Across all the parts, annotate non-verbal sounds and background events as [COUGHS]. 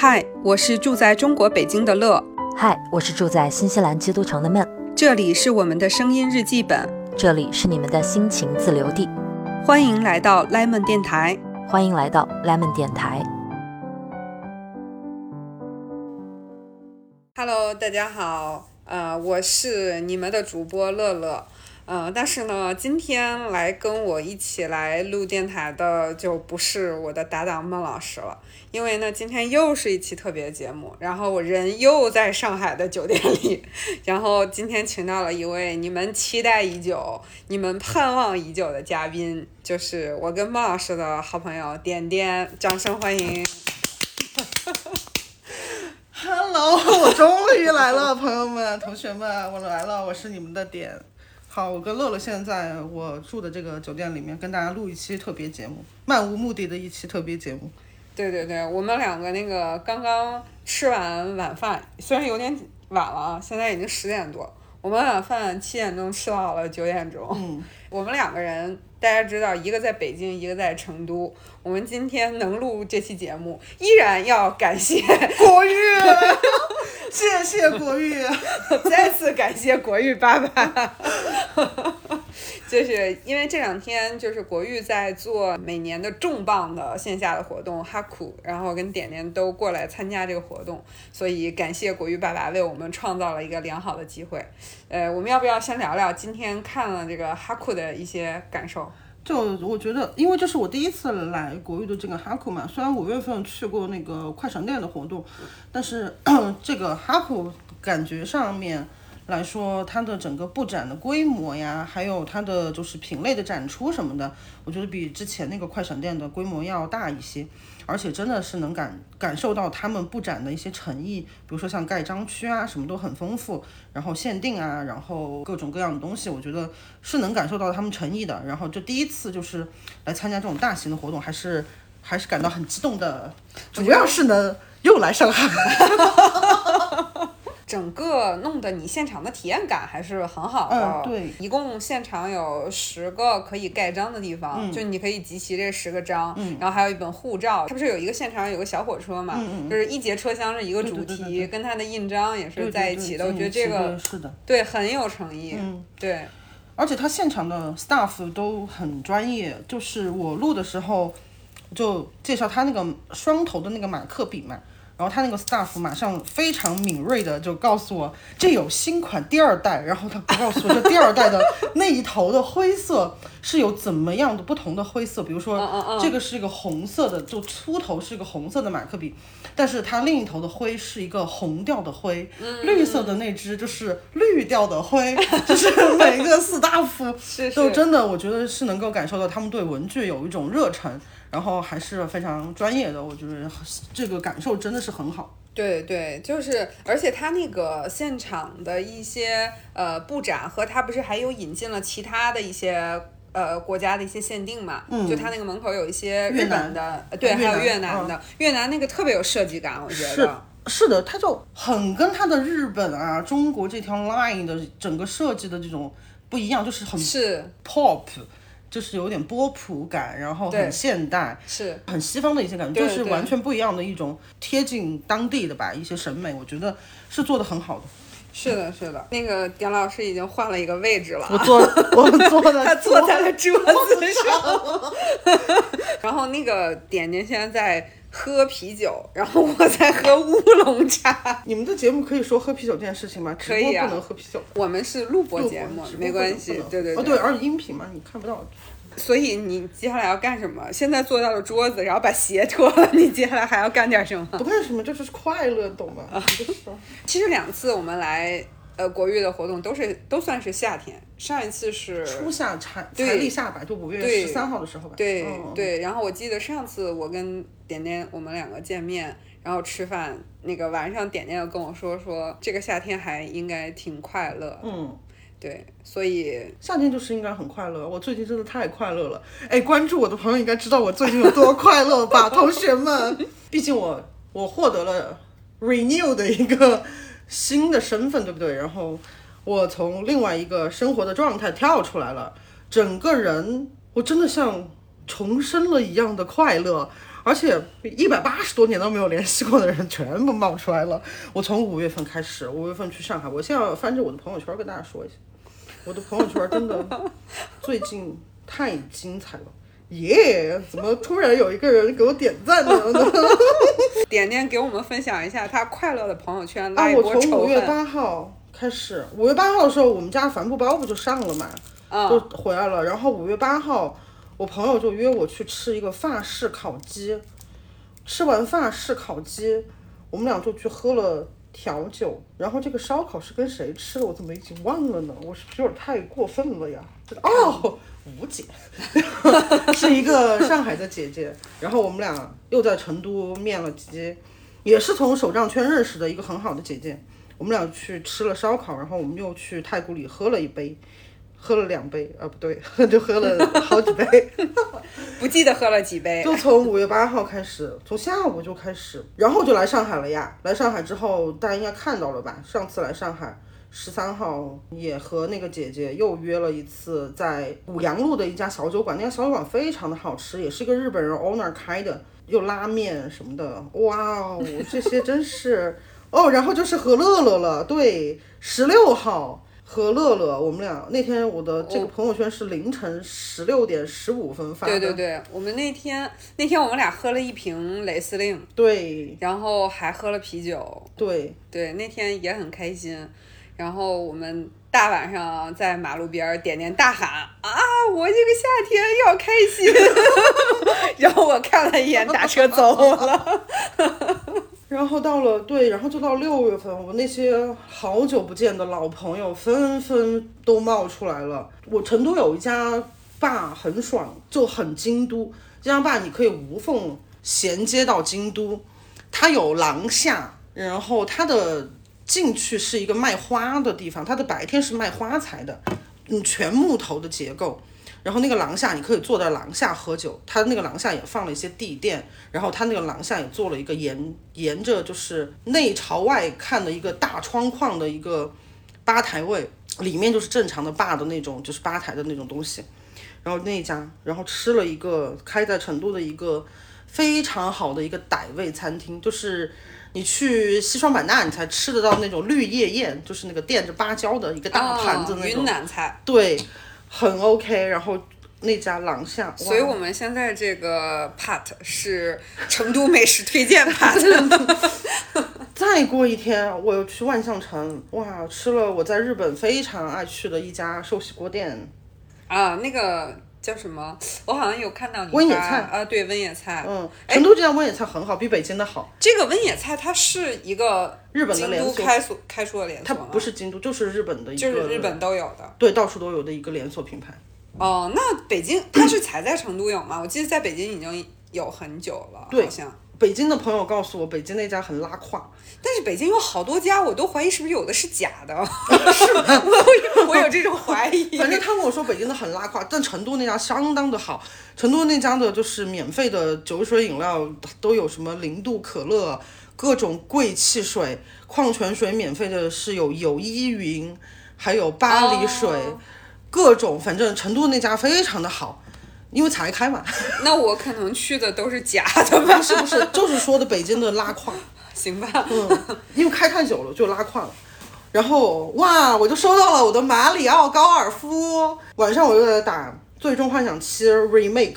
嗨，我是住在中国北京的乐，嗨，我是住在新西兰基督城的闷，这里是我们的声音日记本，这里是你们的心情自留地，欢迎来到 Lemon 电台，欢迎来到 Lemon 电台。Hello，大家好，呃，我是你们的主播乐乐，呃，但是呢，今天来跟我一起来录电台的就不是我的搭档孟老师了，因为呢，今天又是一期特别节目，然后我人又在上海的酒店里，然后今天请到了一位你们期待已久、你们盼望已久的嘉宾，就是我跟孟老师的好朋友点点，掌声欢迎。Hello，我终于来了，朋友们、同学们，我来了，我是你们的点。好，我跟乐乐现在在我住的这个酒店里面跟大家录一期特别节目，漫无目的的一期特别节目。对对对，我们两个那个刚刚吃完晚饭，虽然有点晚了啊，现在已经十点多。我们晚饭七点钟吃到了九点钟。嗯，我们两个人，大家知道，一个在北京，一个在成都。我们今天能录这期节目，依然要感谢国玉，[LAUGHS] 谢谢国玉。[LAUGHS] 再次感谢国玉爸爸，就是因为这两天就是国誉在做每年的重磅的线下的活动哈库，然后跟点点都过来参加这个活动，所以感谢国誉爸爸为我们创造了一个良好的机会。呃，我们要不要先聊聊今天看了这个哈库的一些感受？就我觉得，因为这是我第一次来国誉的这个哈库嘛，虽然五月份去过那个快闪店的活动，但是 [CLEARS THROAT] 这个哈库感觉上面来说，它的整个布展的规模呀，还有它的就是品类的展出什么的，我觉得比之前那个快闪店的规模要大一些，而且真的是能感感受到他们布展的一些诚意，比如说像盖章区啊，什么都很丰富，然后限定啊，然后各种各样的东西，我觉得是能感受到他们诚意的。然后就第一次就是来参加这种大型的活动，还是还是感到很激动的，主要是呢又来上海。[LAUGHS] 整个弄得你现场的体验感还是很好的。嗯对一共现场有十个可以盖章的地方，嗯就你可以集齐这十个章，然后还有一本护照。它不是有一个现场有个小火车嘛，就是一节车厢是一个主题，跟它的印章也是在一起的。我觉得这个是的，对很有诚意。嗯对，而且他现场的 staff 都很专业，就是我录的时候就介绍他那个双头的那个马克笔嘛。然后他那个 staff 马上非常敏锐的就告诉我，这有新款第二代，然后他不告诉我这第二代的那一头的灰色是有怎么样的不同的灰色，比如说这个是一个红色的，就粗头是一个红色的马克笔，但是它另一头的灰是一个红调的灰，绿色的那只就是绿调的灰，[LAUGHS] 就是每个 staff [LAUGHS] 是就真的，我觉得是能够感受到他们对文具有一种热忱，然后还是非常专业的，我觉得这个感受真的是很好。对对，就是，而且他那个现场的一些呃布展和他不是还有引进了其他的一些呃国家的一些限定嘛？嗯，就他那个门口有一些日越南本的，呃对，还有越南的，越南那个特别有设计感，我觉是得。是的，它就很跟它的日本啊、中国这条 line 的整个设计的这种不一样，就是很是 pop，就是有点波普感，然后很现代。是，很西方的一些感觉，就是完全不一样的一种贴近当地的吧，一些审美，我觉得是做的很好的。是的，是的。那个点老师已经换了一个位置了啊，[LAUGHS] 我坐，我坐的，他坐在了桌子上。[LAUGHS] 然后那个点点现在在喝啤酒，然后我在喝乌龙茶。你们的节目可以说喝啤酒这件事情吗？可以啊不能喝啤酒。我们是录播节目，没关系对。对对哦对，而且音频嘛，你看不到。所以你接下来要干什么？现在坐到了桌子，然后把鞋脱了，你接下来还要干点什么？不干什么，这就是快乐，懂吗？啊其实两次我们来呃国乐的活动都是都算是夏天，上一次是初夏才对才立夏吧，就五月对十三号的时候吧。对、嗯，对，然后我记得上次我跟点点我们两个见面，然后吃饭，那个晚上点点又跟我说说这个夏天还应该挺快乐，嗯，对，所以夏天就是应该很快乐。我最近真的太快乐了。哎，关注我的朋友应该知道我最近有多快乐吧，同学们。[LAUGHS] 毕竟我我获得了 renew 的一个新的身份，对不对？然后我从另外一个生活的状态跳出来了，整个人我真的像重生了一样的快乐。而且一百八十多年都没有联系过的人全部冒出来了。我从五月份开始，五月份去上海，我现在要翻着我的朋友圈跟大家说一下，我的朋友圈真的最近太精彩了，耶！怎么突然有一个人给我点赞呢？[LAUGHS] [LAUGHS] 点点给我们分享一下他快乐的朋友圈，啊，拉一我波仇恨。从五月八号开始，五月八号的时候，我们家帆布包不就上了嘛，就嗯，回来了。然后五月八号，我朋友就约我去吃一个法式烤鸡。吃完法式烤鸡，我们俩就去喝了调酒。然后这个烧烤是跟谁吃的，我怎么已经忘了呢？我是不是有点太过分了呀？哦，吴姐，[LAUGHS] 是一个上海的姐姐。然后我们俩又在成都面了几，也是从手账圈认识的一个很好的姐姐。我们俩去吃了烧烤，然后我们又去太古里喝了一杯，喝了两杯啊，不对，[LAUGHS] 就喝了好几杯。[LAUGHS] 不记得喝了几杯。就从五月八号开始，从下午就开始，然后就来上海了呀。来上海之后，大家应该看到了吧？上次来上海，十三号也和那个姐姐又约了一次，在五羊路的一家小酒馆，那家小酒馆非常的好吃，也是一个日本人 owner 开的，有拉面什么的，哇哦，这些真是哦。[LAUGHS] 然后就是和乐乐了，对，十六号。和乐乐，我们俩那天我的这个朋友圈是凌晨十六点十五分发的，对对对，我们那天那天我们俩喝了一瓶雷司令，对然后还喝了啤酒，对对，那天也很开心。然后我们大晚上在马路边点点大喊啊，我这个夏天要开心。[LAUGHS] 然后我看了一眼，打车走了。[LAUGHS] 然后到了对，然后就到六月份，我那些好久不见的老朋友纷纷都冒出来了。我成都有一家坝很爽，就很京都。这家坝你可以无缝衔接到京都，它有廊下，然后它的进去是一个卖花的地方，它的白天是卖花材的，嗯，全木头的结构。然后那个廊下，你可以坐在廊下喝酒，它那个廊下也放了一些地垫，然后它那个廊下也做了一个沿沿着就是内朝外看的一个大窗框的一个吧台位，里面就是正常的坝的那种，就是吧台的那种东西。然后那一家，然后吃了一个开在成都的一个非常好的一个傣味餐厅，就是你去西双版纳你才吃得到那种绿叶宴，就是那个垫着芭蕉的一个大盘子哦那种。云南菜。对，很 OK。然后那家廊巷，所以我们现在这个 part 是成都美食推荐 part。[LAUGHS] 再过一天我又去万象城，哇，吃了我在日本非常爱去的一家寿喜锅店。啊，那个叫什么？我好像有看到你发温野菜啊，对，温野菜。嗯，成都这家温野菜很好，比北京的好。这个温野菜它是一个日本的京连锁都开所开出的连锁它？不是京都，就是日本的一个，就是日本都有的。对，到处都有的一个连锁品牌。哦，那北京它是 [COUGHS] 才在成都有吗？我记得在北京已经有很久了，好像。北京的朋友告诉我，北京那家很拉胯，但是北京有好多家，我都怀疑是不是有的是假的，是吗？[LAUGHS] 我有我有这种怀疑。反正他跟我说北京的很拉胯，但成都那家相当的好。成都那家的就是免费的酒水饮料都有什么零度可乐、各种贵汽水、矿泉水，免费的是有友谊云，还有巴黎水，哦各种反正成都那家非常的好，因为才开嘛，[LAUGHS] 那我可能去的都是假的吧？[LAUGHS] 是不是？就是说的北京的拉胯。[LAUGHS] 行吧。嗯，因为开太久了就拉胯了。然后哇，我就收到了我的马里奥高尔夫。晚上我又在打《最终幻想七 Remake》。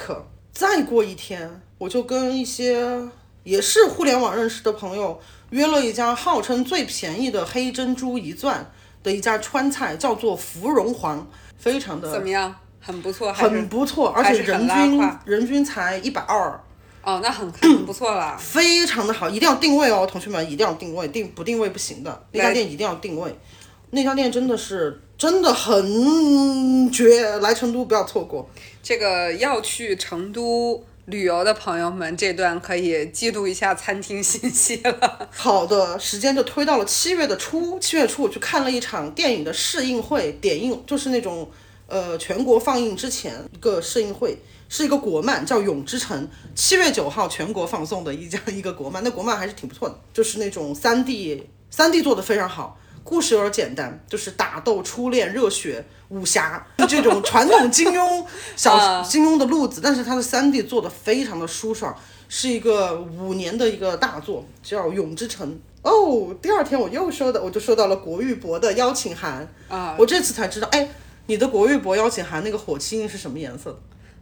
再过一天，我就跟一些也是互联网认识的朋友约了一家号称最便宜的黑珍珠一钻的一家川菜，叫做芙蓉皇，非常的怎么样？很不错，很不错，而且人均人均才一百二。哦，那很很不错了。非常的好，一定要定位哦，同学们一定要定位，定不定位不行的。那家店一定要定位，那家店真的是真的很绝，来成都不要错过。这个要去成都旅游的朋友们，这段可以记录一下餐厅信息了。好的，时间就推到了七月的初，七月初我去看了一场电影的试映会，点映就是那种呃全国放映之前一个试映会，是一个国漫叫《永之城》，七月九号全国放送的一家一个国漫，那国漫还是挺不错的，就是那种三 D 三 D 做的非常好。故事有点简单，就是打斗、初恋、热血、武侠，就这种传统金庸小、[LAUGHS] 啊金庸的路子，但是它的三 D 做的非常的舒爽，是一个五年的一个大作，叫《永之城》。哦，第二天我又收到，我就收到了国玉博的邀请函啊，我这次才知道，哎，你的国玉博邀请函那个火漆印是什么颜色？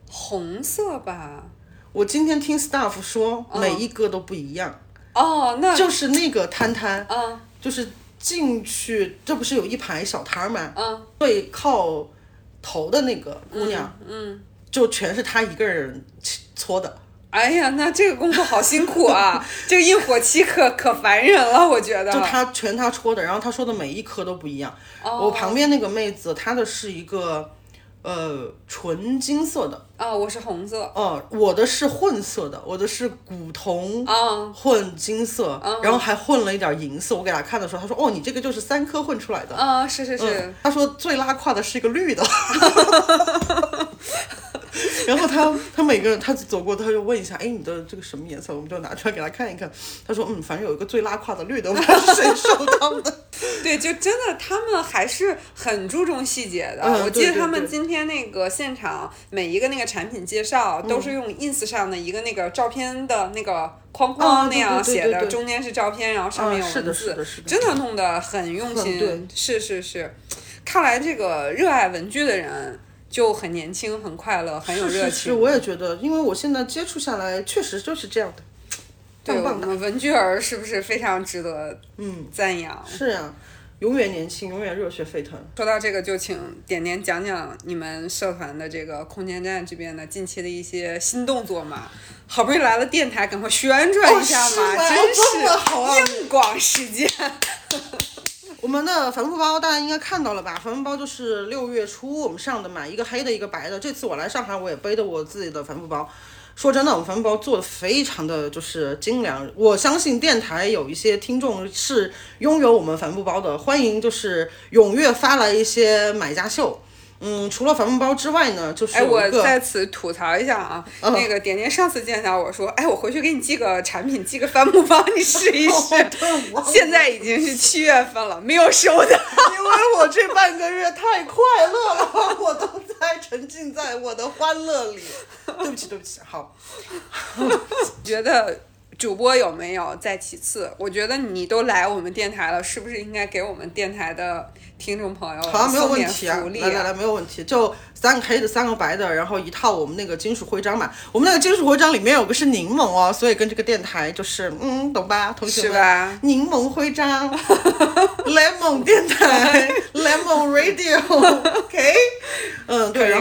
红色吧？我今天听 staff 说，每一个都不一样，哦，那就是那个摊摊，嗯就是进去，这不是有一排小摊儿吗？嗯，最靠头的那个姑娘，嗯，就全是她一个人搓的。哎呀，那这个工作好辛苦啊！[LAUGHS] 这个印火漆可可烦人了，我觉得。就他全他戳的，然后他说的每一颗都不一样。哦我旁边那个妹子，她的是一个呃纯金色的，啊，我是红色。哦、我的是混色的，我的是古铜啊混金色，然后还混了一点银色。我给他看的时候，他说：“哦，你这个就是三颗混出来的。啊，是是是，嗯，他说最拉胯的是一个绿的，[LAUGHS] 然后他他每个人他走过他就问一下，哎，你的这个什么颜色？我们就拿出来给他看一看。他说，嗯，反正有一个最拉胯的绿的，我不知道是谁收到的。[LAUGHS] 对，就真的他们还是很注重细节的。嗯我记得他们今天那个现场每一个那个产品介绍都是用 ins 上的一个那个照片的那个框啊框那样写的，中间是照片，然后上面有文字真的弄得很用心。是是是，看来这个热爱文具的人就很年轻、很快乐、很有热情。是是是，我也觉得，因为我现在接触下来，确实就是这样的。对我棒棒的们文具儿是不是非常值得嗯，赞扬？是呀、永远年轻，永远热血沸腾。说到这个，就请点点讲讲你们社团的这个空间站这边的近期的一些新动作嘛。好不容易来了电台，赶快宣传一下嘛，真这么好啊硬广时间。我们的帆布包大家应该看到了吧？帆布包就是六月初我们上的嘛，一个黑的，一个白的。这次我来上海，我也背的我自己的帆布包。说真的，我们帆布包做的非常的就是精良。我相信电台有一些听众是拥有我们帆布包的，欢迎就是踊跃发来一些买家秀。嗯，除了帆布包之外呢，就是哎，我在此吐槽一下啊，那个点点上次见到我说，哎，我回去给你寄个产品，寄个帆布包，你试一试。[LAUGHS] 我现在已经是七月份了，没有收到。[LAUGHS] 因为我这半个月太快乐了，我都在沉浸在我的欢乐里。对不起，对不起，好，觉得主播有没有在其次，我觉得你都来我们电台了，是不是应该给我们电台的听众朋友好，没有问题啊来来来，没有问题，就三个黑的，三个白的，然后一套我们那个金属徽章嘛。我们那个金属徽章里面有个是柠檬哦，所以跟这个电台就是，嗯，懂吧，同学们？是吧？柠檬徽章，[LAUGHS] Lemon 电台，[LAUGHS] Lemon 以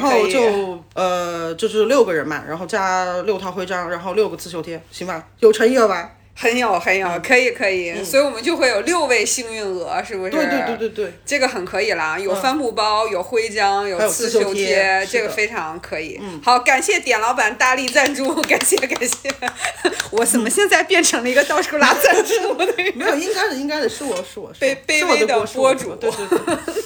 然后就呃就是六个人嘛，然后加六套徽章，然后六个刺绣贴，行吧？有诚意了吧？很有很有，可以可以，所以我们就会有六位幸运鹅，是不是？嗯对对对对对。这个很可以啦，有帆布包，有徽章，有刺刺绣贴这个非常可以。嗯好，感谢点老板大力赞助，感 [LAUGHS] 谢感谢。[LAUGHS] 我怎么现在变成了一个到处拉赞助的人？[LAUGHS] 没有，应该的，应该的，是我是我是卑我是我卑微的锅是我播主对对对。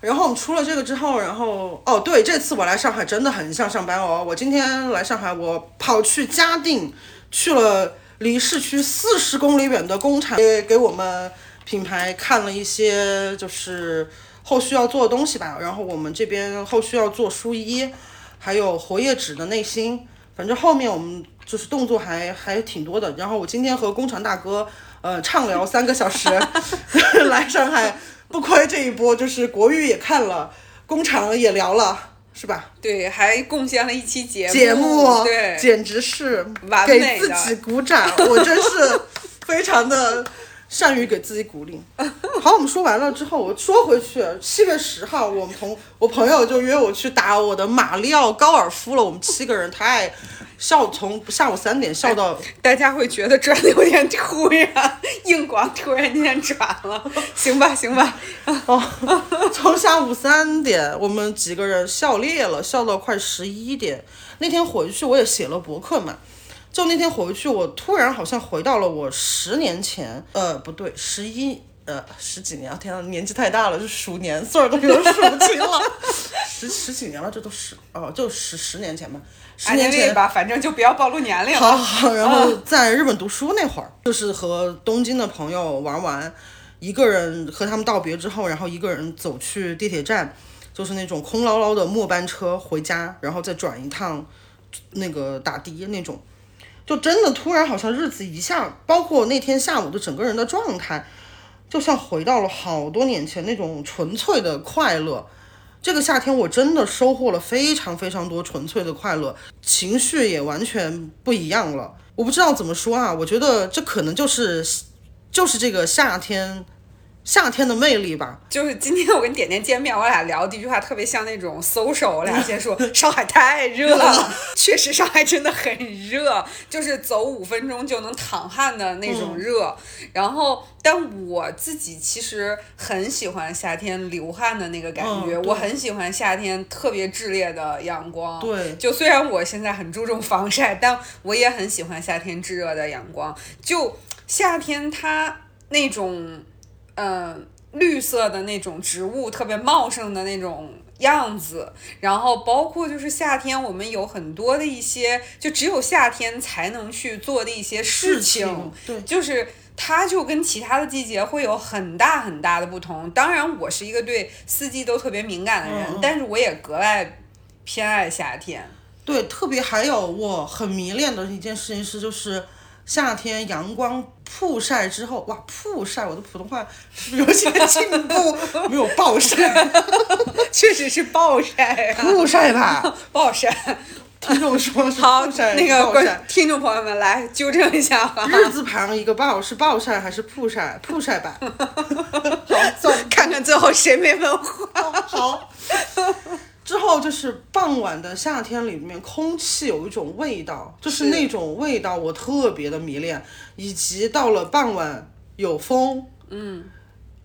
然后我们出了这个之后，然后哦，对，这次我来上海真的很像上班哦。我今天来上海，我跑去嘉定，去了离市区四十公里远的工厂，给给我们品牌看了一些就是后续要做的东西吧。然后我们这边后续要做书衣，还有活页纸的内芯，反正后面我们就是动作还还挺多的。然后我今天和工厂大哥呃畅聊三个小时，[LAUGHS] 来上海不亏这一波，就是国誉也看了，工厂也聊了，是吧？对，还贡献了一期节目，节目对，简直是完美给自己鼓掌，我真是非常的善于给自己鼓励。[LAUGHS] 好，我们说完了之后，我说回去，七月十号，我们同我朋友就约我去打我的马里奥高尔夫了，我们七个人太笑，从下午三点笑到。[LAUGHS] 大家会觉得转的有点突然，硬广突然间转了，行吧，行吧，[LAUGHS] 哦，从下午三点，我们几个人笑裂了，笑到快十一点。那天回去我也写了博客嘛，就那天回去，我突然好像回到了我十年前，呃，不对，十一。呃，十几年，天啊，年纪太大了，就数年岁儿都有点数不清了，十十几年了，这都十哦，就十十年前吧，十年前吧，反正就不要暴露年龄好了。好，然后在日本读书那会儿，就是和东京的朋友玩完，一个人和他们道别之后，然后一个人走去地铁站，就是那种空落落的末班车回家，然后再转一趟那个打的那种，就真的突然好像日子一下，包括那天下午的整个人的状态，就像回到了好多年前那种纯粹的快乐。这个夏天我真的收获了非常非常多纯粹的快乐，情绪也完全不一样了。我不知道怎么说啊，我觉得这可能就是就是这个夏天。夏天的魅力吧，就是今天我跟点点见面，我俩聊第一句话特别像那种 social，我俩先说 [LAUGHS] 上海太热了，[LAUGHS] 确实上海真的很热，就是走五分钟就能淌汗的那种热。然后，但我自己其实很喜欢夏天流汗的那个感觉，我很喜欢夏天特别炽烈的阳光。对，就虽然我现在很注重防晒，但我也很喜欢夏天炙热的阳光。就夏天它那种。嗯，绿色的那种植物特别茂盛的那种样子，然后包括就是夏天，我们有很多的一些，就只有夏天才能去做的一些事情，对，就是它就跟其他的季节会有很大很大的不同。当然，我是一个对四季都特别敏感的人，但是我也格外偏爱夏天。对，特别还有我很迷恋的一件事情是，就是夏天阳光。曝晒之后，哇，曝晒！我的普通话是不是有些进步？[LAUGHS] 没有暴晒，[LAUGHS] 确实是暴晒，曝晒吧，[LAUGHS] 暴晒。听众说是好，那个听众朋友们来纠正一下哈。日字旁一个暴是暴晒还是曝晒？曝晒吧。好，走，看看最后谁没文化。好。之后就是傍晚的夏天里面，空气有一种味道，就是那种味道我特别的迷恋，以及到了傍晚有风，嗯，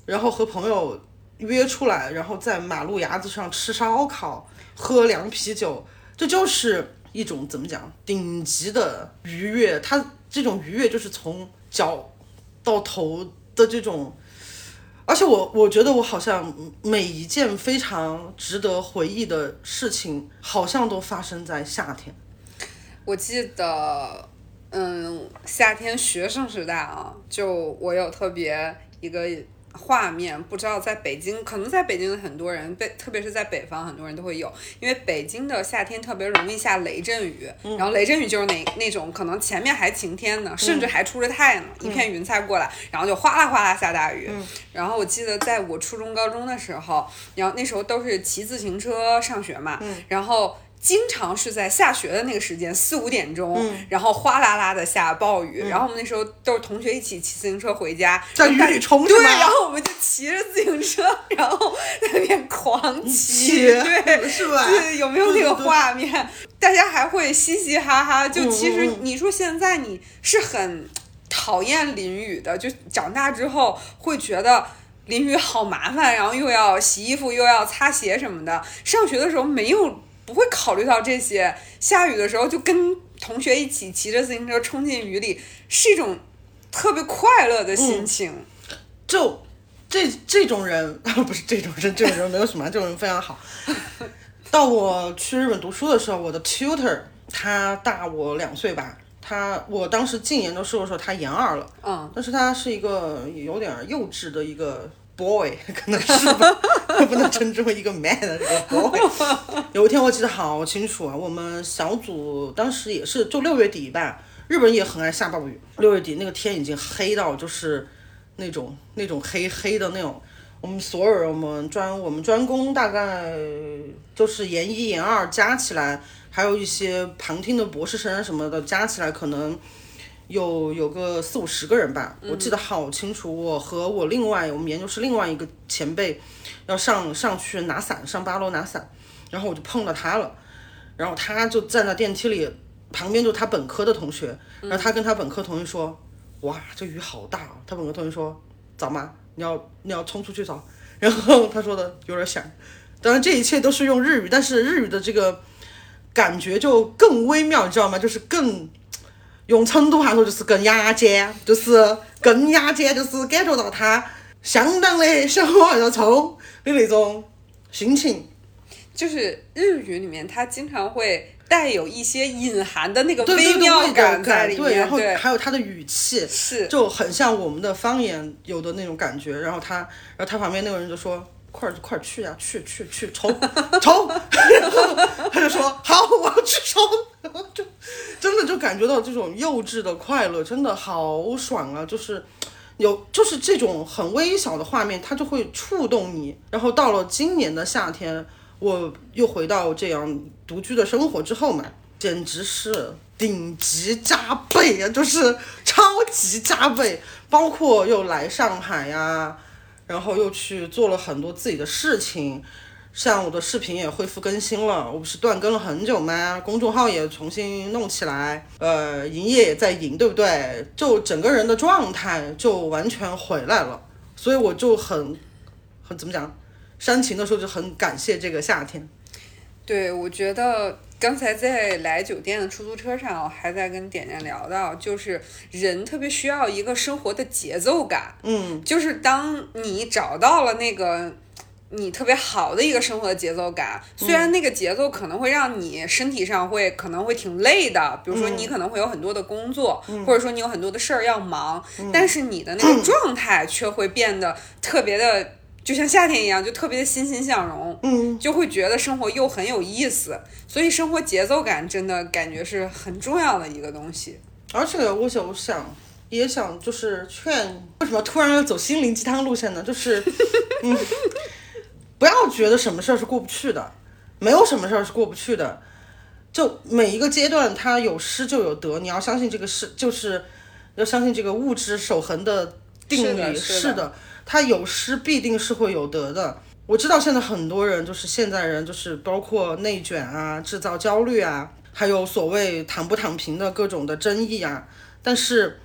然后和朋友约出来，然后在马路牙子上吃烧烤、喝凉啤酒，这就是一种怎么讲顶级的愉悦。它这种愉悦就是从脚到头的这种。而且我我觉得我好像每一件非常值得回忆的事情，好像都发生在夏天。我记得，嗯，夏天学生时代啊，就我有特别一个。画面不知道在北京，可能在北京的很多人，北特别是在北方，很多人都会有，因为北京的夏天特别容易下雷阵雨，然后雷阵雨就是那那种可能前面还晴天呢，甚至还出着太阳呢，一片云彩过来，然后就哗啦哗啦下大雨。然后我记得在我初中高中的时候，然后那时候都是骑自行车上学嘛，然后。经常是在下学的那个时间，四五点钟，然后哗啦啦的下暴雨，然后我们那时候都是同学一起骑自行车回家，在雨里冲对，然后我们就骑着自行车，然后在那边狂骑，对，是吧？对，有没有那个画面？大家还会嘻嘻哈哈。就其实你说现在你是很讨厌淋雨的，就长大之后会觉得淋雨好麻烦，然后又要洗衣服，又要擦鞋什么的。上学的时候没有。不会考虑到这些，下雨的时候就跟同学一起骑着自行车冲进雨里，是一种特别快乐的心情。就这这种人 [LAUGHS] 不是这种人，这种人没有什么，这种人非常好。[LAUGHS] 到我去日本读书的时候，我的 tutor 他大我两岁吧，他我当时进研的时候他研二了，嗯，但是他是一个有点幼稚的一个。Boy [LAUGHS] 可能是吧，不能称之为一个 man 的 [LAUGHS] 这个 boy。有一天我记得好清楚啊，我们小组当时也是就六月底吧，日本也很爱下暴雨。六月底那个天已经黑到就是那种那种黑黑的那种，我们所有人我们专我们专攻大概就是研一研二加起来，还有一些旁听的博士生什么的加起来可能。有有个四五十个人吧，我记得好清楚。我和我另外我们研究室另外一个前辈要上上去拿伞，上八楼拿伞，然后我就碰到他了，然后他就站在电梯里，旁边就他本科的同学，然后他跟他本科同学说：“哇，这雨好大啊。”他本科同学说：“早吗？你要你要冲出去找。”然后他说的有点响，当然这一切都是用日语，但是日语的这个感觉就更微妙，你知道吗？就是更。用成都话说就是更牙尖，就是更牙尖，就是感觉到他相当的想往上冲的那种心情。就是日语里面，他经常会带有一些隐含的那个微妙感在里面对，然面，后对，还有他的语气，是就很像我们的方言有的那种感觉。然后他，然后他旁边那个人就说：“快儿快去呀、去去去冲冲。[LAUGHS] ”然后他就说：“好，我要去冲。[LAUGHS] ”然后就真的就感觉到这种幼稚的快乐，真的好爽啊！就是有就是这种很微小的画面，它就会触动你。然后到了今年的夏天，我又回到这样独居的生活之后嘛，简直是顶级加倍啊，就是超级加倍。包括又来上海呀、然后又去做了很多自己的事情。像我的视频也恢复更新了，我不是断更了很久吗？公众号也重新弄起来，呃，营业也在营，对不对？就整个人的状态就完全回来了，所以我就很很怎么讲，煽情的时候就很感谢这个夏天。对，我觉得刚才在来酒店的出租车上，我还在跟点点聊到，就是人特别需要一个生活的节奏感。嗯，就是当你找到了那个你特别好的一个生活的节奏感，虽然那个节奏可能会让你身体上会可能会挺累的，比如说你可能会有很多的工作，或者说你有很多的事儿要忙，但是你的那个 [CLEARS THROAT] 状态却会变得特别的。就像夏天一样，就特别的欣欣向荣，嗯，就会觉得生活又很有意思，所以生活节奏感真的感觉是很重要的一个东西。而且我想，我想也想就是劝，为什么突然要走心灵鸡汤路线呢？就是，[LAUGHS] 嗯，不要觉得什么事儿是过不去的，没有什么事儿是过不去的。就每一个阶段，它有失就有得，你要相信这个是，就是要相信这个物质守恒的定是的理。是的它有失必定是会有得的。我知道现在很多人就是现在人，就是包括内卷啊、制造焦虑啊，还有所谓躺不躺平的各种的争议啊。但是，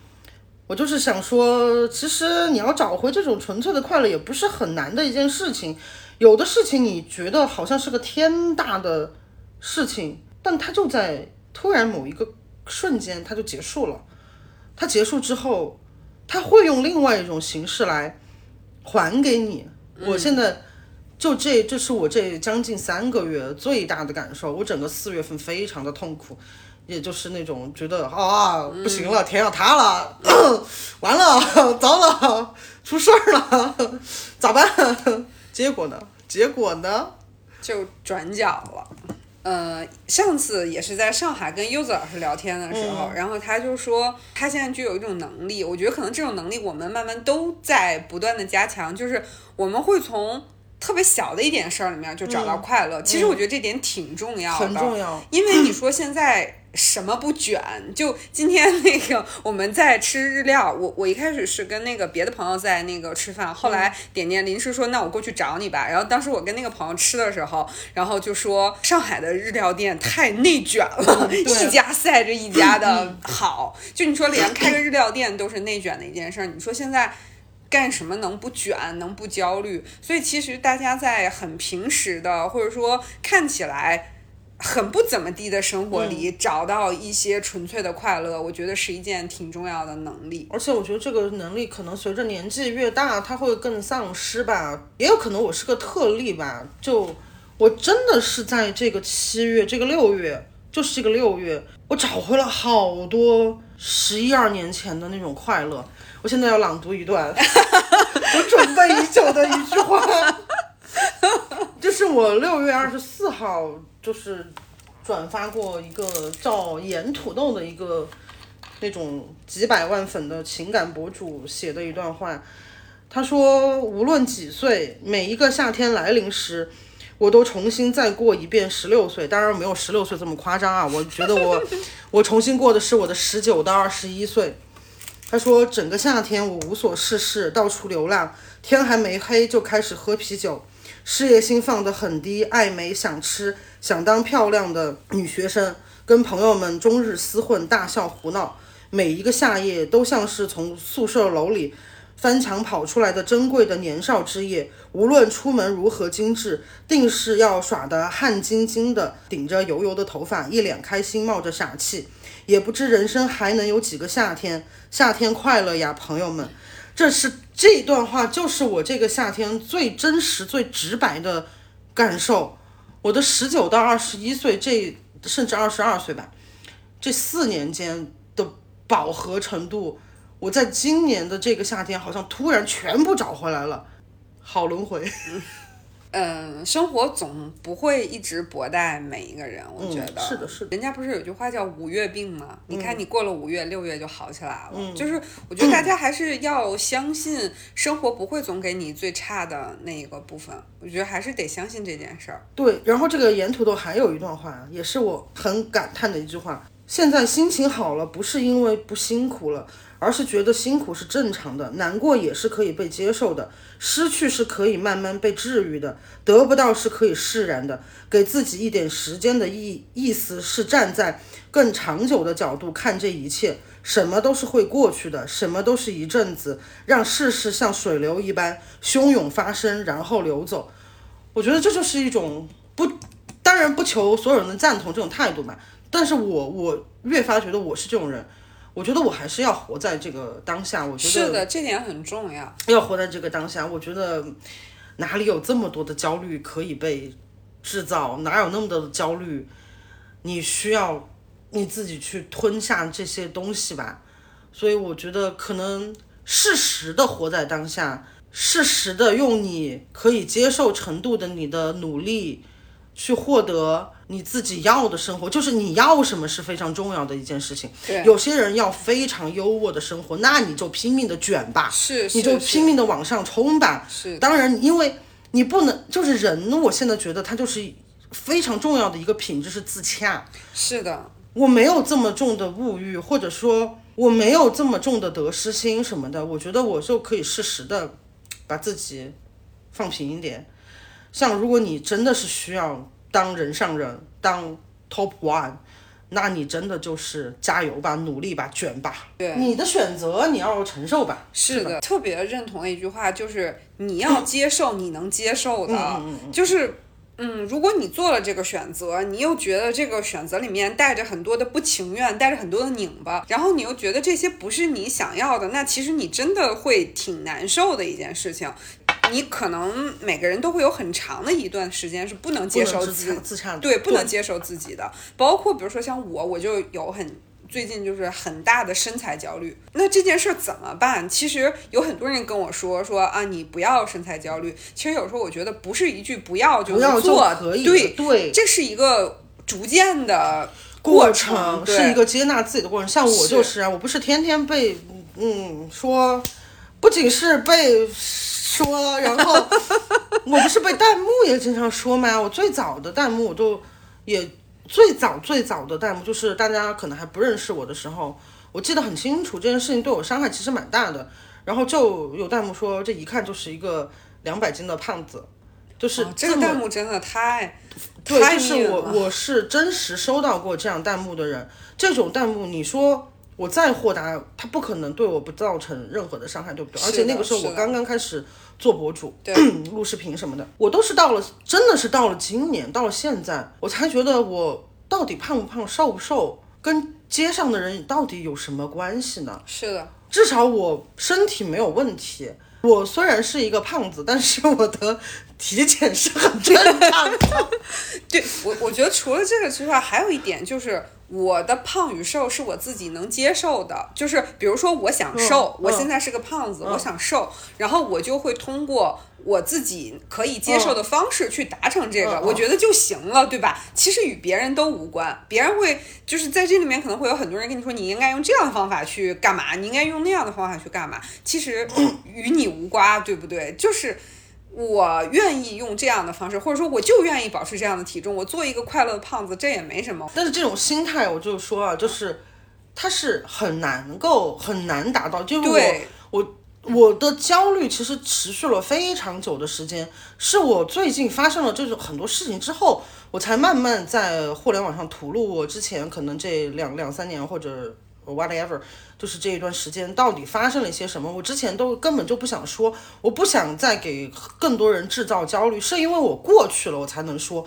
我就是想说，其实你要找回这种纯粹的快乐，也不是很难的一件事情。有的事情你觉得好像是个天大的事情，但它就在突然某一个瞬间，它就结束了。它结束之后，它会用另外一种形式来还给你。我现在就这，这是我这将近三个月最大的感受。我整个四月份非常的痛苦，也就是那种觉得啊不行了，天要塌了，[COUGHS] 完了，糟了，出事儿了，咋办？[LAUGHS] 结果呢？结果呢？就转角了。呃，上次也是在上海跟柚子老师聊天的时候，然后他就说他现在具有一种能力，我觉得可能这种能力我们慢慢都在不断的加强，就是我们会从特别小的一点事儿里面就找到快乐。其实我觉得这点挺重要的，很重要。因为你说现在什么不卷？就今天那个我们在吃日料，我我一开始是跟那个别的朋友在那个吃饭，后来点点临时说那我过去找你吧。然后当时我跟那个朋友吃的时候，然后就说上海的日料店太内卷了，[LAUGHS] 一家赛着一家的好。就你说连开个日料店都是内卷的一件事儿，你说现在。干什么能不卷，能不焦虑？所以其实大家在很平时的，或者说看起来很不怎么地的生活里，找到一些纯粹的快乐，我觉得是一件挺重要的能力。而且我觉得这个能力可能随着年纪越大，它会更丧失吧。也有可能我是个特例吧。就我真的是在这个七月，这个六月，就是这个六月，我找回了好多十一二年前的那种快乐。我现在要朗读一段 [LAUGHS] 我准备已久的一句话，这是我六月二十四号就是转发过一个叫盐土豆的一个那种几百万粉的情感博主写的一段话。他说：“无论几岁，每一个夏天来临时，我都重新再过一遍十六岁。当然没有十六岁这么夸张啊，我觉得我 [LAUGHS] 我重新过的是我的十九到二十一岁。”他说：“整个夏天我无所事事，到处流浪，天还没黑就开始喝啤酒，事业心放得很低，爱美想吃，想当漂亮的女学生，跟朋友们终日厮混，大笑胡闹。每一个夏夜都像是从宿舍楼里翻墙跑出来的珍贵的年少之夜。无论出门如何精致，定是要耍得汗津津的，顶着油油的头发，一脸开心，冒着傻气。也不知人生还能有几个夏天。”夏天快乐呀，朋友们！这是这段话，就是我这个夏天最真实、最直白的感受。我的十九到二十一岁这甚至二十二岁吧，这四年间的饱和程度，我在今年的这个夏天好像突然全部找回来了，好轮回。[LAUGHS] 嗯，生活总不会一直薄待每一个人，我觉得、嗯是的是的人家不是有句话叫“五月病”吗？你看你过了五月，六月就好起来了。嗯就是我觉得大家还是要相信生活不会总给你最差的那一个部分，我觉得还是得相信这件事儿。对，然后这个沿途都还有一段话，也是我很感叹的一句话。现在心情好了，不是因为不辛苦了，而是觉得辛苦是正常的，难过也是可以被接受的，失去是可以慢慢被治愈的，得不到是可以释然的。给自己一点时间的意意思是站在更长久的角度看这一切，什么都是会过去的，什么都是一阵子，让世事像水流一般汹涌发生，然后流走。我觉得这就是一种不，当然不求所有人的赞同这种态度嘛。但是我我越发觉得我是这种人，我觉得我还是要活在这个当下。我觉得是的，这点很重要。要活在这个当下。我觉得哪里有这么多的焦虑可以被制造？哪有那么多的焦虑？你需要你自己去吞下这些东西吧。所以我觉得可能适时的活在当下，适时的用你可以接受程度的你的努力去获得你自己要的生活，就是你要什么是非常重要的一件事情。对有些人要非常优渥的生活，那你就拼命的卷吧，是，你就拼命的往上冲吧。是当然，因为你不能，就是人，我现在觉得他就是非常重要的一个品质是自洽。是的，我没有这么重的物欲，或者说我没有这么重的得失心什么的，我觉得我就可以适时的把自己放平一点。像如果你真的是需要当人上人，当 top one，那你真的就是加油吧，努力吧，卷吧。对你的选择你要承受吧。是的，特别认同的一句话就是你要接受你能接受的，就是。嗯，如果你做了这个选择，你又觉得这个选择里面带着很多的不情愿，带着很多的拧巴，然后你又觉得这些不是你想要的，那其实你真的会挺难受的一件事情。你可能每个人都会有很长的一段时间是不能接受自自洽自洽的对，不能接受自己的，包括比如说像我，我就有很最近就是很大的身材焦虑。那这件事儿怎么办？其实有很多人跟我说说啊，你不要身材焦虑。其实有时候我觉得不是一句不要就不要做，可以的对对这是一个逐渐的过程，程是一个接纳自己的过程。像我就是啊，我不是天天被嗯说，不仅是被说，然后我不是被弹幕也经常说吗？我最早的弹幕我都也最早最早的弹幕就是大家可能还不认识我的时候，我记得很清楚，这件事情对我伤害其实蛮大的。然后就有弹幕说，这一看就是一个两百斤的胖子，就是哦这个弹幕真的太对，太就是我，我是真实收到过这样弹幕的人。这种弹幕，你说我再豁达，他不可能对我不造成任何的伤害，对不对？而且那个时候我刚刚开始做博主，对 [CLEARS THROAT] 录视频什么的，我都是到了，真的是到了今年，到了现在，我才觉得我到底胖不胖、瘦不瘦，跟街上的人到底有什么关系呢？是的，至少我身体没有问题。我虽然是一个胖子，但是我的体检是很正常的。[LAUGHS] 对我，我觉得除了这个之外，还有一点就是我的胖与瘦是我自己能接受的。就是比如说，我想瘦，嗯我现在是个胖子，我想瘦，然后我就会通过我自己可以接受的方式去达成这个，我觉得就行了，对吧？其实与别人都无关，别人会就是在这里面可能会有很多人跟你说，你应该用这样的方法去干嘛，你应该用那样的方法去干嘛，其实与你无关，对不对？就是。我愿意用这样的方式，或者说我就愿意保持这样的体重，我做一个快乐的胖子，这也没什么。但是这种心态，我就说啊，就是它是很难够很难达到。就是对我我我的焦虑其实持续了非常久的时间，是我最近发生了这种很多事情之后，我才慢慢在互联网上吐露我之前可能这两两三年或者 whatever，就是这一段时间到底发生了一些什么，我之前都根本就不想说，我不想再给更多人制造焦虑，是因为我过去了我才能说，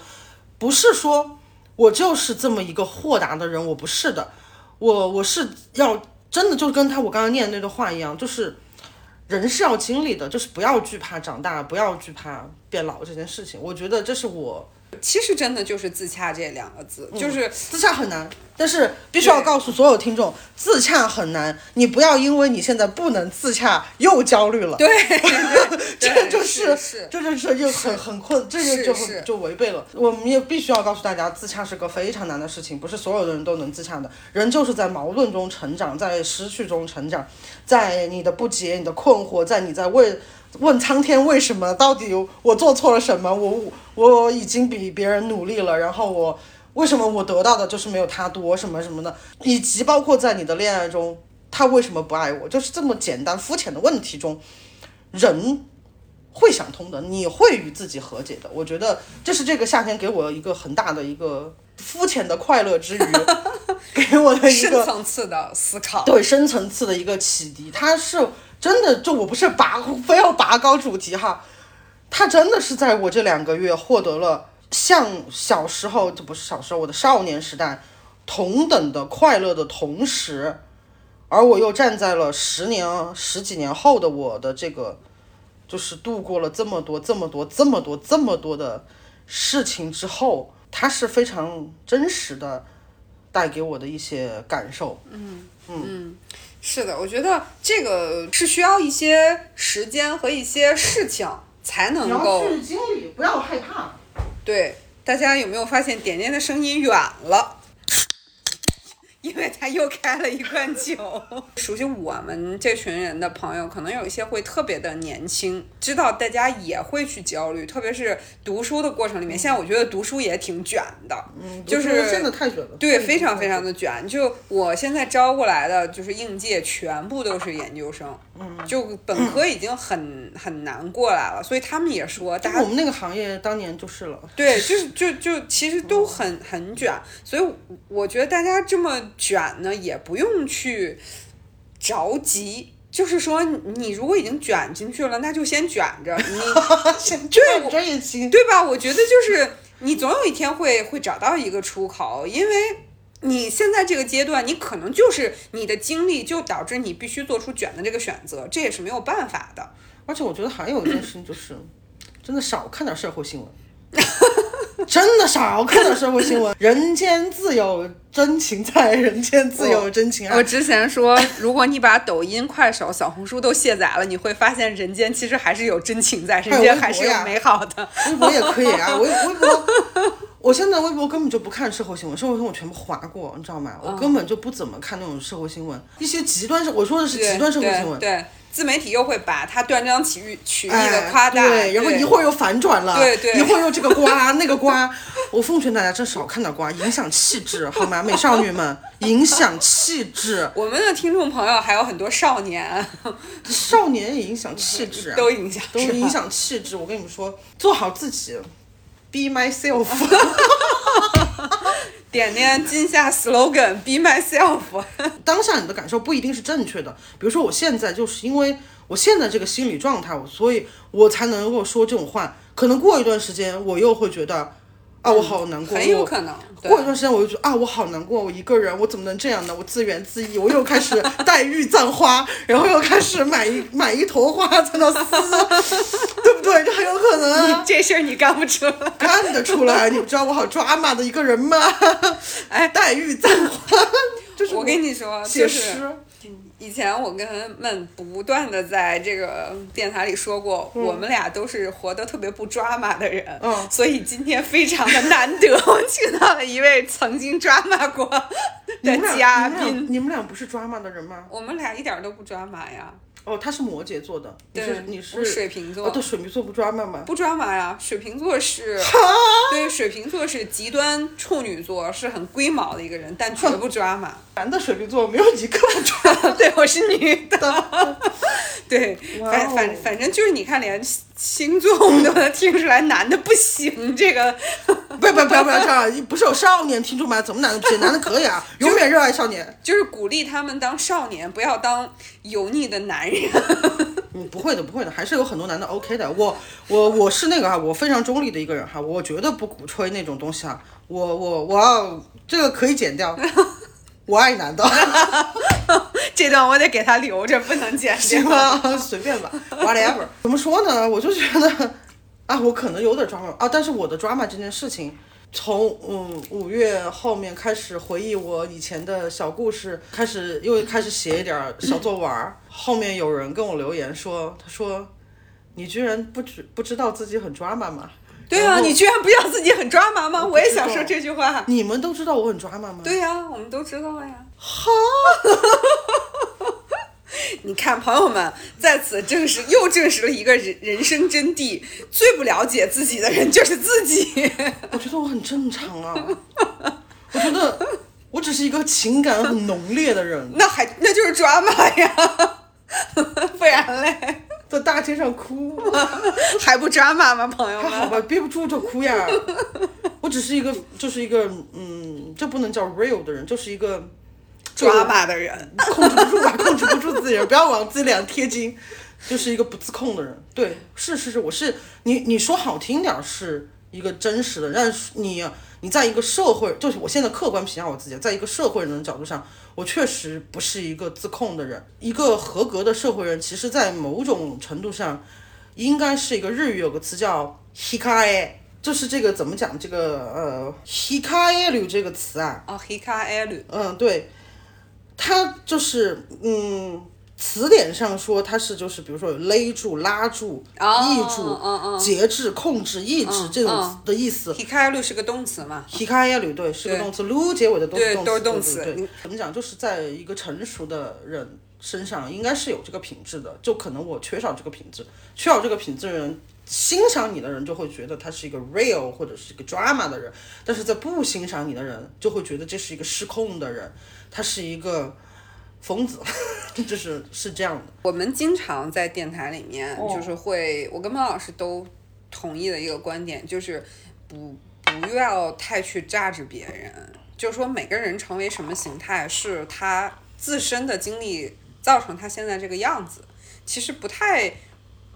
不是说。我就是这么一个豁达的人，我不是的，我我是要真的就跟他我刚刚念的那段话一样，就是人是要经历的，就是不要惧怕长大，不要惧怕变老这件事情。我觉得这是我其实真的就是自洽这两个字，就是自洽很难，但是必须要告诉所有听众，自洽很难。你不要因为你现在不能自洽又焦虑了。对，[LAUGHS] 这对就是是这就是就很很困，这就就是就违背了。我们也必须要告诉大家，自洽是个非常难的事情，不是所有的人都能自洽的。人就是在矛盾中成长，在失去中成长，在你的不解、你的困惑，在你在为问苍天为什么，到底我做错了什么？我我已经比别人努力了，然后我为什么我得到的就是没有他多什么什么的，以及包括在你的恋爱中，他为什么不爱我，就是这么简单肤浅的问题中，人会想通的，你会与自己和解的。我觉得这是这个夏天给我一个很大的一个肤浅的快乐之余，[LAUGHS] 给我的一深个层次的思考。对深层次的一个启迪。它是真的，就我不是拔非要拔高主题哈，他真的是在我这两个月获得了像小时候，这不是小时候，我的少年时代同等的快乐的同时，而我又站在了十年十几年后的我的这个，就是度过了这么多这么多这么多这么多的事情之后，它是非常真实的带给我的一些感受。是的，我觉得这个是需要一些时间和一些事情才能够去经历，不要害怕。对。大家有没有发现点点的声音远了？因为他又开了一罐酒。[LAUGHS] 熟悉我们这群人的朋友，可能有一些会特别的年轻，知道大家也会去焦虑，特别是读书的过程里面。现在我觉得读书也挺卷的，嗯，就是真的太卷了。对，非常非常的卷。就我现在招过来的，就是应届全部都是研究生，嗯，就本科已经很 [COUGHS] 很难过来了，所以他们也说，大家我们那个行业当年就是了。对，就是就就其实都很很卷，所以我觉得大家这么卷呢，也不用去着急。就是说，你如果已经卷进去了，那就先卷着。你 [LAUGHS] 对，着也行，对吧？我觉得就是你总有一天会会找到一个出口，因为你现在这个阶段，你可能就是你的经历就导致你必须做出卷的这个选择，这也是没有办法的。而且我觉得还有一件事情就是，真的少看点社会新闻。[LAUGHS] [LAUGHS] 真的少看点社会新闻，人间自有真情在，人间自有真情爱。我之前说，如果你把抖音、快手、小红书都卸载了，你会发现人间其实还是有真情在，人间还是有美好的。微博也可以啊，微 [LAUGHS] 微博，我现在微博根本就不看社会新闻，社会新闻我全部划过，你知道吗？我根本就不怎么看那种社会新闻，一些极端社，我说的是极端社会新闻。对。自媒体又会把它断章取义、曲意的夸大，对，然后一会儿又反转了，对对，一会儿又这个瓜 [LAUGHS] 那个瓜，我奉劝大家真少看点瓜，影响气质，好吗？美少女们，影响气质。[LAUGHS] 我们的听众朋友还有很多少年，少年也影响气质，[LAUGHS] 都影响，都影响气质。我跟你们说，做好自己，be myself。点点今夏 slogan be myself。[LAUGHS] 当下你的感受不一定是正确的，比如说我现在就是因为我现在这个心理状态，所以我才能够说这种话。可能过一段时间我又会觉得啊，我好难过。很有可能。过一段时间我就觉得啊，我好难过，我一个人，我怎么能这样呢？我自怨自艾，我又开始 [LAUGHS] 黛玉葬花，然后又开始买一买一坨花在那撕，[LAUGHS] 对不对？这很有可能啊。这事儿你干不出来，干得出来。你知道我好抓马的一个人吗？哎，[LAUGHS] 黛玉葬花，就是我跟你说，写诗。以前我跟们不断的在这个电台里说过，我们俩都是活得特别不抓马的人，嗯，所以今天非常的难得，[LAUGHS] 我请到了一位曾经抓马过的嘉宾。你们俩不是抓马的人吗？我们俩一点都不抓马呀。哦，他是摩羯座的，你是你是水瓶座，哦，对，水瓶座不抓马吗？不抓马呀，水瓶座是，对，水瓶座是极端处女座，是很龟毛的一个人，但绝不抓马。男的水瓶座没有一个不抓，[LAUGHS] 对，我是女的，对，反反反正就是你看，连星座我们都能听出来，男的不行，[LAUGHS] 这个，不要不要不要不要这样，不是有少年听众吗？怎么男的不行？男的可以啊，[LAUGHS] 永远热爱少年，就是鼓励他们当少年，不要当油腻的男人。[LAUGHS] 嗯，不会的，不会的，还是有很多男的 OK 的。我我我是那个哈，我非常中立的一个人哈，我绝对不鼓吹那种东西哈。我我我要这个可以剪掉，我爱男的。[LAUGHS] 这段我得给他留着，不能剪行吗？[LAUGHS] 随便吧，whatever。怎么说呢？我就觉得。啊，我可能有点 drama 啊，但是我的 drama 这件事情，从嗯五月后面开始回忆我以前的小故事，开始又开始写一点儿小作文儿。后面有人跟我留言说，他说你居然不知不知道自己很 drama 吗？对啊，你居然不知道自己很抓马吗？我也想说这句话。你们都知道我很 drama 吗？对呀、我们都知道呀。好，[LAUGHS] 你看，朋友们，在此证实又证实了一个人人生真谛：最不了解自己的人就是自己。[LAUGHS] 我觉得我很正常啊，我觉得我只是一个情感很浓烈的人，[LAUGHS] 那还那就是抓马呀，[LAUGHS] 不然嘞在大街上哭，还不抓马吗？朋友们，还好吧，憋不住就哭呀。我只是一个，就是一个，嗯，这不能叫 real 的人，就是一个抓把的人。控制不住吧，[LAUGHS] 控制不住自己人，不要往自己脸上贴金，就是一个不自控的人。对，是是是，我是你你说好听点儿是一个真实的，但是你你在一个社会，就是我现在客观评价我自己，在一个社会人的角度上，我确实不是一个自控的人。一个合格的社会人，其实在某种程度上，应该是一个日语有个词叫 hikai，。就是这个怎么讲？这个呃，hikae 这个词啊，哦，hika e l 嗯，对，它就是嗯，词典上说它是就是比如说有勒住、拉住、哦抑住、节制、控制、抑制这种嗯的意思。hika e l 是个动词嘛？hikayalu 对是个动词，lu 结尾的都是动词，对都是动词怎么讲？就是在一个成熟的人身上，应该是有这个品质的。就可能我缺少这个品质，缺少这个品质的人。欣赏你的人就会觉得他是一个 real 或者是一个 drama 的人，但是在不欣赏你的人就会觉得这是一个失控的人，他是一个疯子，[LAUGHS] 就是是这样的。我们经常在电台里面，哦就是会，我跟孟老师都同意的一个观点，就是不不要太去榨着别人，就是说每个人成为什么形态，是他自身的经历造成他现在这个样子，其实不太。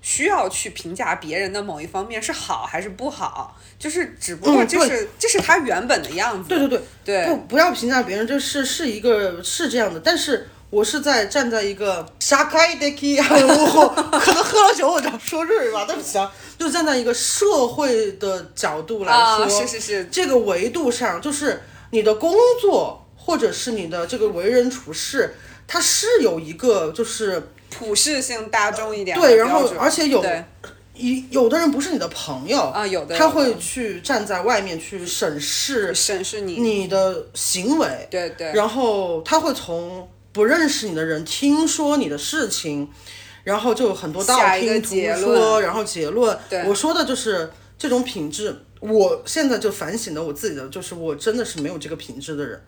需要去评价别人的某一方面是好还是不好，就是只不过嗯这是、这是他原本的样子。对对对，对。不不要评价别人，这是是一个是这样的，但是我是在站在一个沙开的 [LAUGHS] 我可能喝了酒我就要说日语吧，对不起啊，就站在一个社会的角度来说，啊，是是是，这个维度上，就是你的工作或者是你的这个为人处事，它是有一个就是普适性大众一点的对，然后而且有对。一有的人不是你的朋友啊有的他会去站在外面去审视审视你，你的行为，对对，然后他会从不认识你的人听说你的事情，然后就有很多道听途说，然后结论。对。我说的就是这种品质。我现在就反省的我自己的，就是我真的是没有这个品质的人，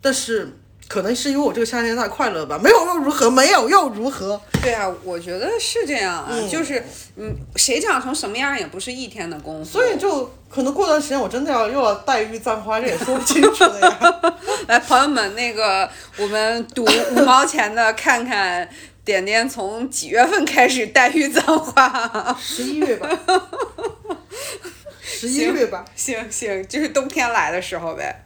但是可能是因为我这个夏天太快乐吧，没有又如何？没有又如何？对啊，我觉得是这样啊，嗯就是嗯，谁长成什么样也不是一天的功夫。所以就可能过段时间我真的要又要黛玉葬花，这也说不清楚的呀。[LAUGHS] 来，朋友们，那个我们赌 [LAUGHS] 五毛钱的，看看点点从几月份开始黛玉葬花。十一月吧，[LAUGHS] 十一月吧。行行，就是冬天来的时候呗。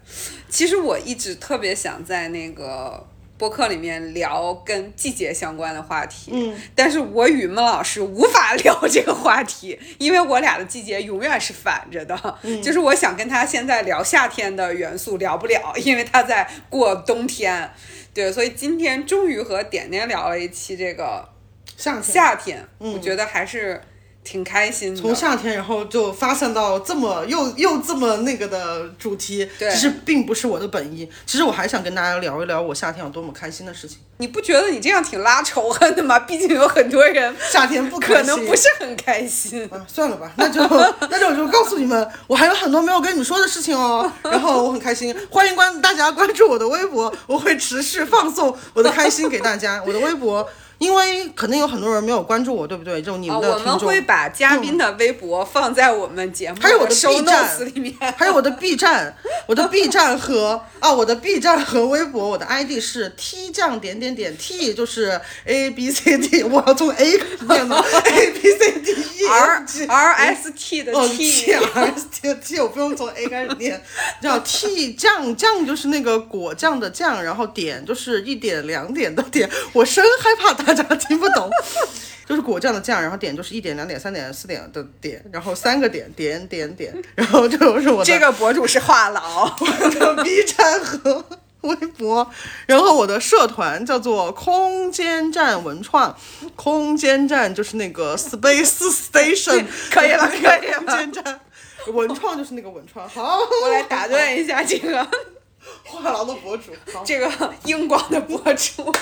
其实我一直特别想在那个播客里面聊跟季节相关的话题，嗯，但是我与孟老师无法聊这个话题，因为我俩的季节永远是反着的。就是我想跟他现在聊夏天的元素聊不了，因为他在过冬天。对，所以今天终于和点点聊了一期这个夏天，夏天，我觉得还是挺开心的。从夏天，然后就发散到这么又又这么那个的主题，其实并不是我的本意。其实我还想跟大家聊一聊我夏天有多么开心的事情。你不觉得你这样挺拉仇恨的吗？毕竟有很多人夏天不可能不是很开心。啊，算了吧，那就那就我就告诉你们，我还有很多没有跟你们说的事情哦。然后我很开心，欢迎关大家关注我的微博，我会持续放送我的开心给大家。我的微博，因为可能有很多人没有关注我，对不对？就你啊，们的听众。我们会把嘉宾的微博放在我们节目还有我的 B 站。里面。还有我的 B 站，我的 B 站和啊，我的 B 站和微博，我的 ID 是 T 酱点点点 T，就是 A B C D，我要从 A 开始念的 A B C D E R R S T 的哦 T，T R S T 的 T，我不用从 A 开始念，叫 T 酱酱就是那个果酱的酱，然后点就是一点两点的点，我深害怕大大家听不懂。[LAUGHS] 就是果酱的酱，然后点就是一点、两点、三点、四点的点，然后三个点点点点，[LAUGHS] 然后这就是我的这个博主是话痨，我的 B 站和微博，然后我的社团叫做空间站文创，空间站就是那个 Space Station，可以了可以了空间站。[LAUGHS] 文创就是那个文创，好，我来打断一下这个话痨的博主，好，这个英广的博主。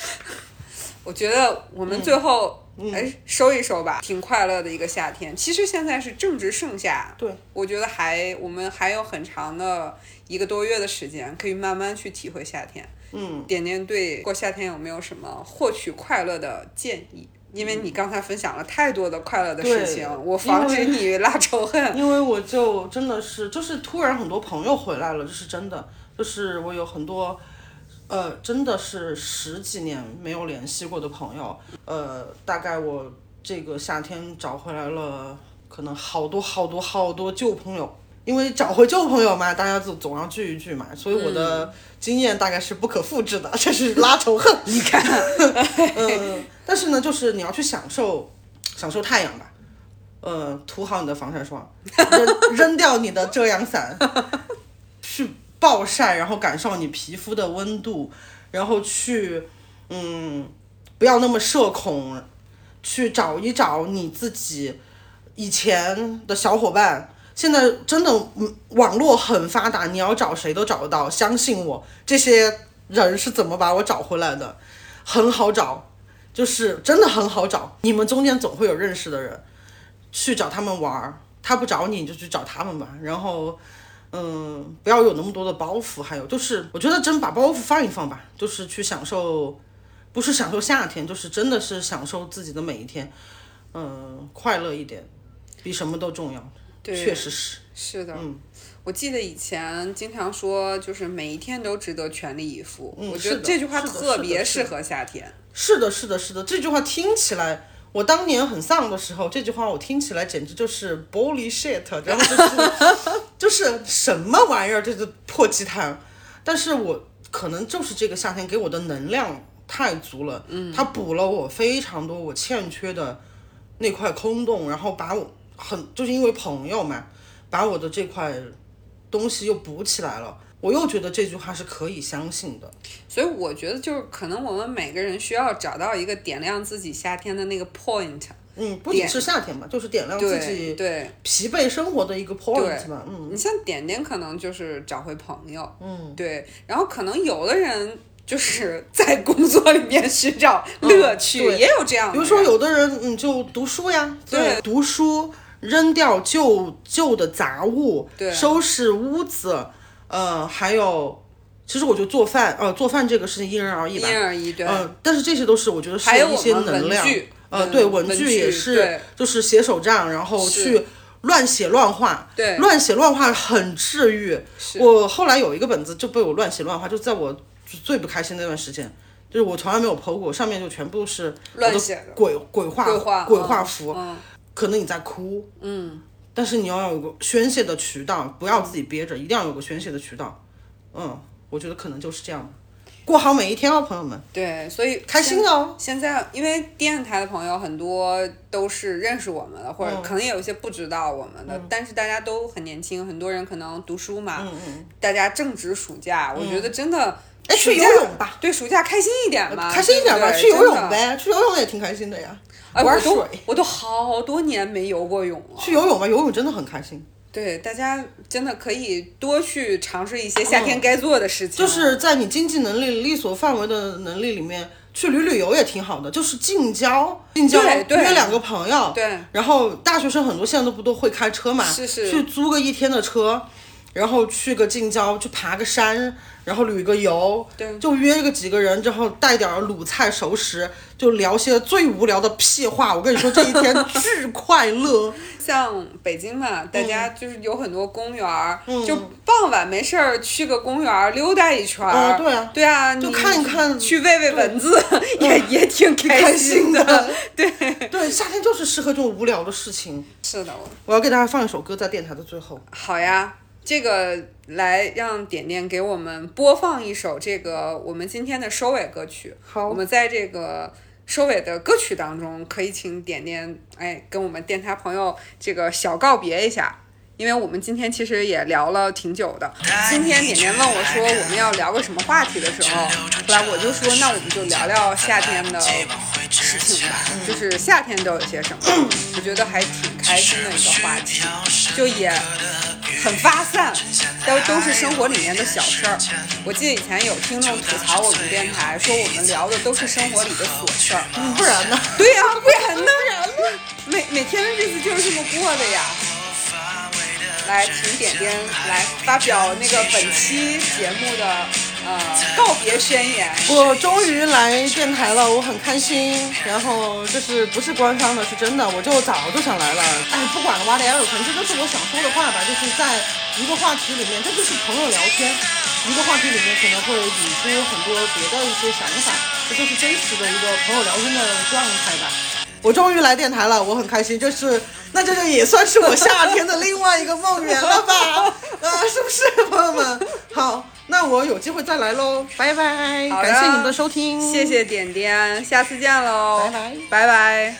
[LAUGHS] 我觉得我们最后哎收一收吧，挺快乐的一个夏天。其实现在是正值盛夏，对，我觉得还我们还有很长的一个多月的时间，可以慢慢去体会夏天。嗯，点点对过夏天有没有什么获取快乐的建议？因为你刚才分享了太多的快乐的事情，我防止你拉仇恨。[LAUGHS] 因为我就真的是，就是突然很多朋友回来了，这是真的，就是我有很多。呃，真的是十几年没有联系过的朋友，呃，大概我这个夏天找回来了，可能好多好多好多旧朋友，因为找回旧朋友嘛，大家总总要聚一聚嘛，所以我的经验大概是不可复制的，[LAUGHS] 这是拉仇恨。你看，嗯，但是呢，就是你要去享受享受太阳吧，呃，涂好你的防晒霜，扔 [LAUGHS] 扔掉你的遮阳伞，去暴晒，然后感受你皮肤的温度，然后去，嗯，不要那么社恐，去找一找你自己以前的小伙伴。现在真的，嗯，网络很发达，你要找谁都找得到。相信我，这些人是怎么把我找回来的，很好找，就是真的很好找。你们中间总会有认识的人，去找他们玩儿。他不找你，你就去找他们吧。然后，嗯，不要有那么多的包袱。还有就是，我觉得真把包袱放一放吧，就是去享受，不是享受夏天，就是真的是享受自己的每一天。嗯，快乐一点，比什么都重要。对确实是。是的，嗯我记得以前经常说，就是每一天都值得全力以赴。嗯我觉得这句话特别适合夏天。是的，是的，是的，这句话听起来，我当年很丧的时候，这句话我听起来简直就是 bullshit，然后就是就是什么玩意儿，这是破鸡汤。但是我可能就是这个夏天给我的能量太足了，嗯，它补了我非常多我欠缺的那块空洞，然后把我很就是因为朋友嘛，把我的这块东西又补起来了。我又觉得这句话是可以相信的。所以我觉得就是可能我们每个人需要找到一个点亮自己夏天的那个 point。嗯，不仅是夏天嘛，就是点亮自己对，疲惫生活的一个 point 嘛。嗯，你像点点可能就是找回朋友，嗯，对，然后可能有的人就是在工作里面寻找乐趣，也有这样的。比如说有的人，你，就读书呀，对读书，扔掉旧旧的杂物，对收拾屋子，呃，还有，其实我觉得做饭，呃，做饭这个事情因人而异吧，因人而异，对，嗯、但是这些都是我觉得是还有一些我们能量文具，呃，嗯对，文文具也是，就是写手账，然后去乱写乱画，对。乱写乱画很治愈。我后来有一个本子就被我乱写乱画，就在我最不开心那段时间，就是我从来没有剖过，上面就全部都是乱写的鬼鬼画鬼画符，嗯。可能你在哭，嗯，但是你要有个宣泄的渠道，不要自己憋着，一定要有个宣泄的渠道，嗯，我觉得可能就是这样。的，过好每一天哦，朋友们，对，所以开心哦。现在因为电台的朋友很多都是认识我们的，嗯或者可能也有一些不知道我们的，但是大家都很年轻，很多人可能读书嘛，大家正值暑假，我觉得真的。嗯哎去游泳吧，对，暑假开心一点嘛，开心一点吧，去游泳。呗，去游泳也挺开心的呀。哎，玩我都水，我都好多年没游过泳了。去游泳吧，游泳真的很开心。对，大家真的可以多去尝试一些夏天该做的事情。就是在你经济能力力所范围的能力里面，去旅旅游也挺好的。就是近郊，近郊约两个朋友，对，然后大学生很多现在都不都会开车嘛，是是去租个一天的车，然后去个近郊，去爬个山，然后旅个游，对就约个几个人，之后带点儿鲁菜熟食，就聊些最无聊的屁话。我跟你说，这一天巨快乐。[LAUGHS] 像北京嘛，大嗯家就是有很多公园儿，就傍晚没事儿去个公园儿溜达一圈儿。啊对啊对啊，就看一看去喂喂蚊子，[LAUGHS] 也也挺开心心的。[LAUGHS] 对，对，夏天就是适合这种无聊的事情。是的，我我要给大家放一首歌，在电台的最后。好呀，这个来让点点给我们播放一首这个我们今天的收尾歌曲。好我们在这个收尾的歌曲当中，可以请点点哎跟我们电台朋友这个小告别一下。因为我们今天其实也聊了挺久的，今天点点问我说我们要聊个什么话题的时候，后来我就说那我们就聊聊夏天的事情吧，就是夏天都有些什么，我觉得还挺开心的一个话题，就也很发散，都都是生活里面的小事儿。我记得以前有听众吐槽我们电台，说我们聊的都是生活里的琐事儿。嗯不然呢？对呀、不然呢？每每天的日子就是这么过的呀。来，请点点来发表那个本期节目的呃 [LAUGHS] 告别宣言。我终于来电台了，我很开心。然后就是不是官方的，是真的，我就早就想来了。哎不管了哇，连有可能这都是我想说的话吧，就是在一个话题里面，这就是朋友聊天。一个话题里面可能会引出很多别的一些想法，这就是真实的一个朋友聊天的状态吧。我终于来电台了，我很开心，就是那这就也算是我夏天的另外一个梦圆了吧？[LAUGHS] 啊，是不是，朋友们？好，那我有机会再来喽，拜拜，感谢你们的收听，谢谢点点，下次见喽，拜拜。拜拜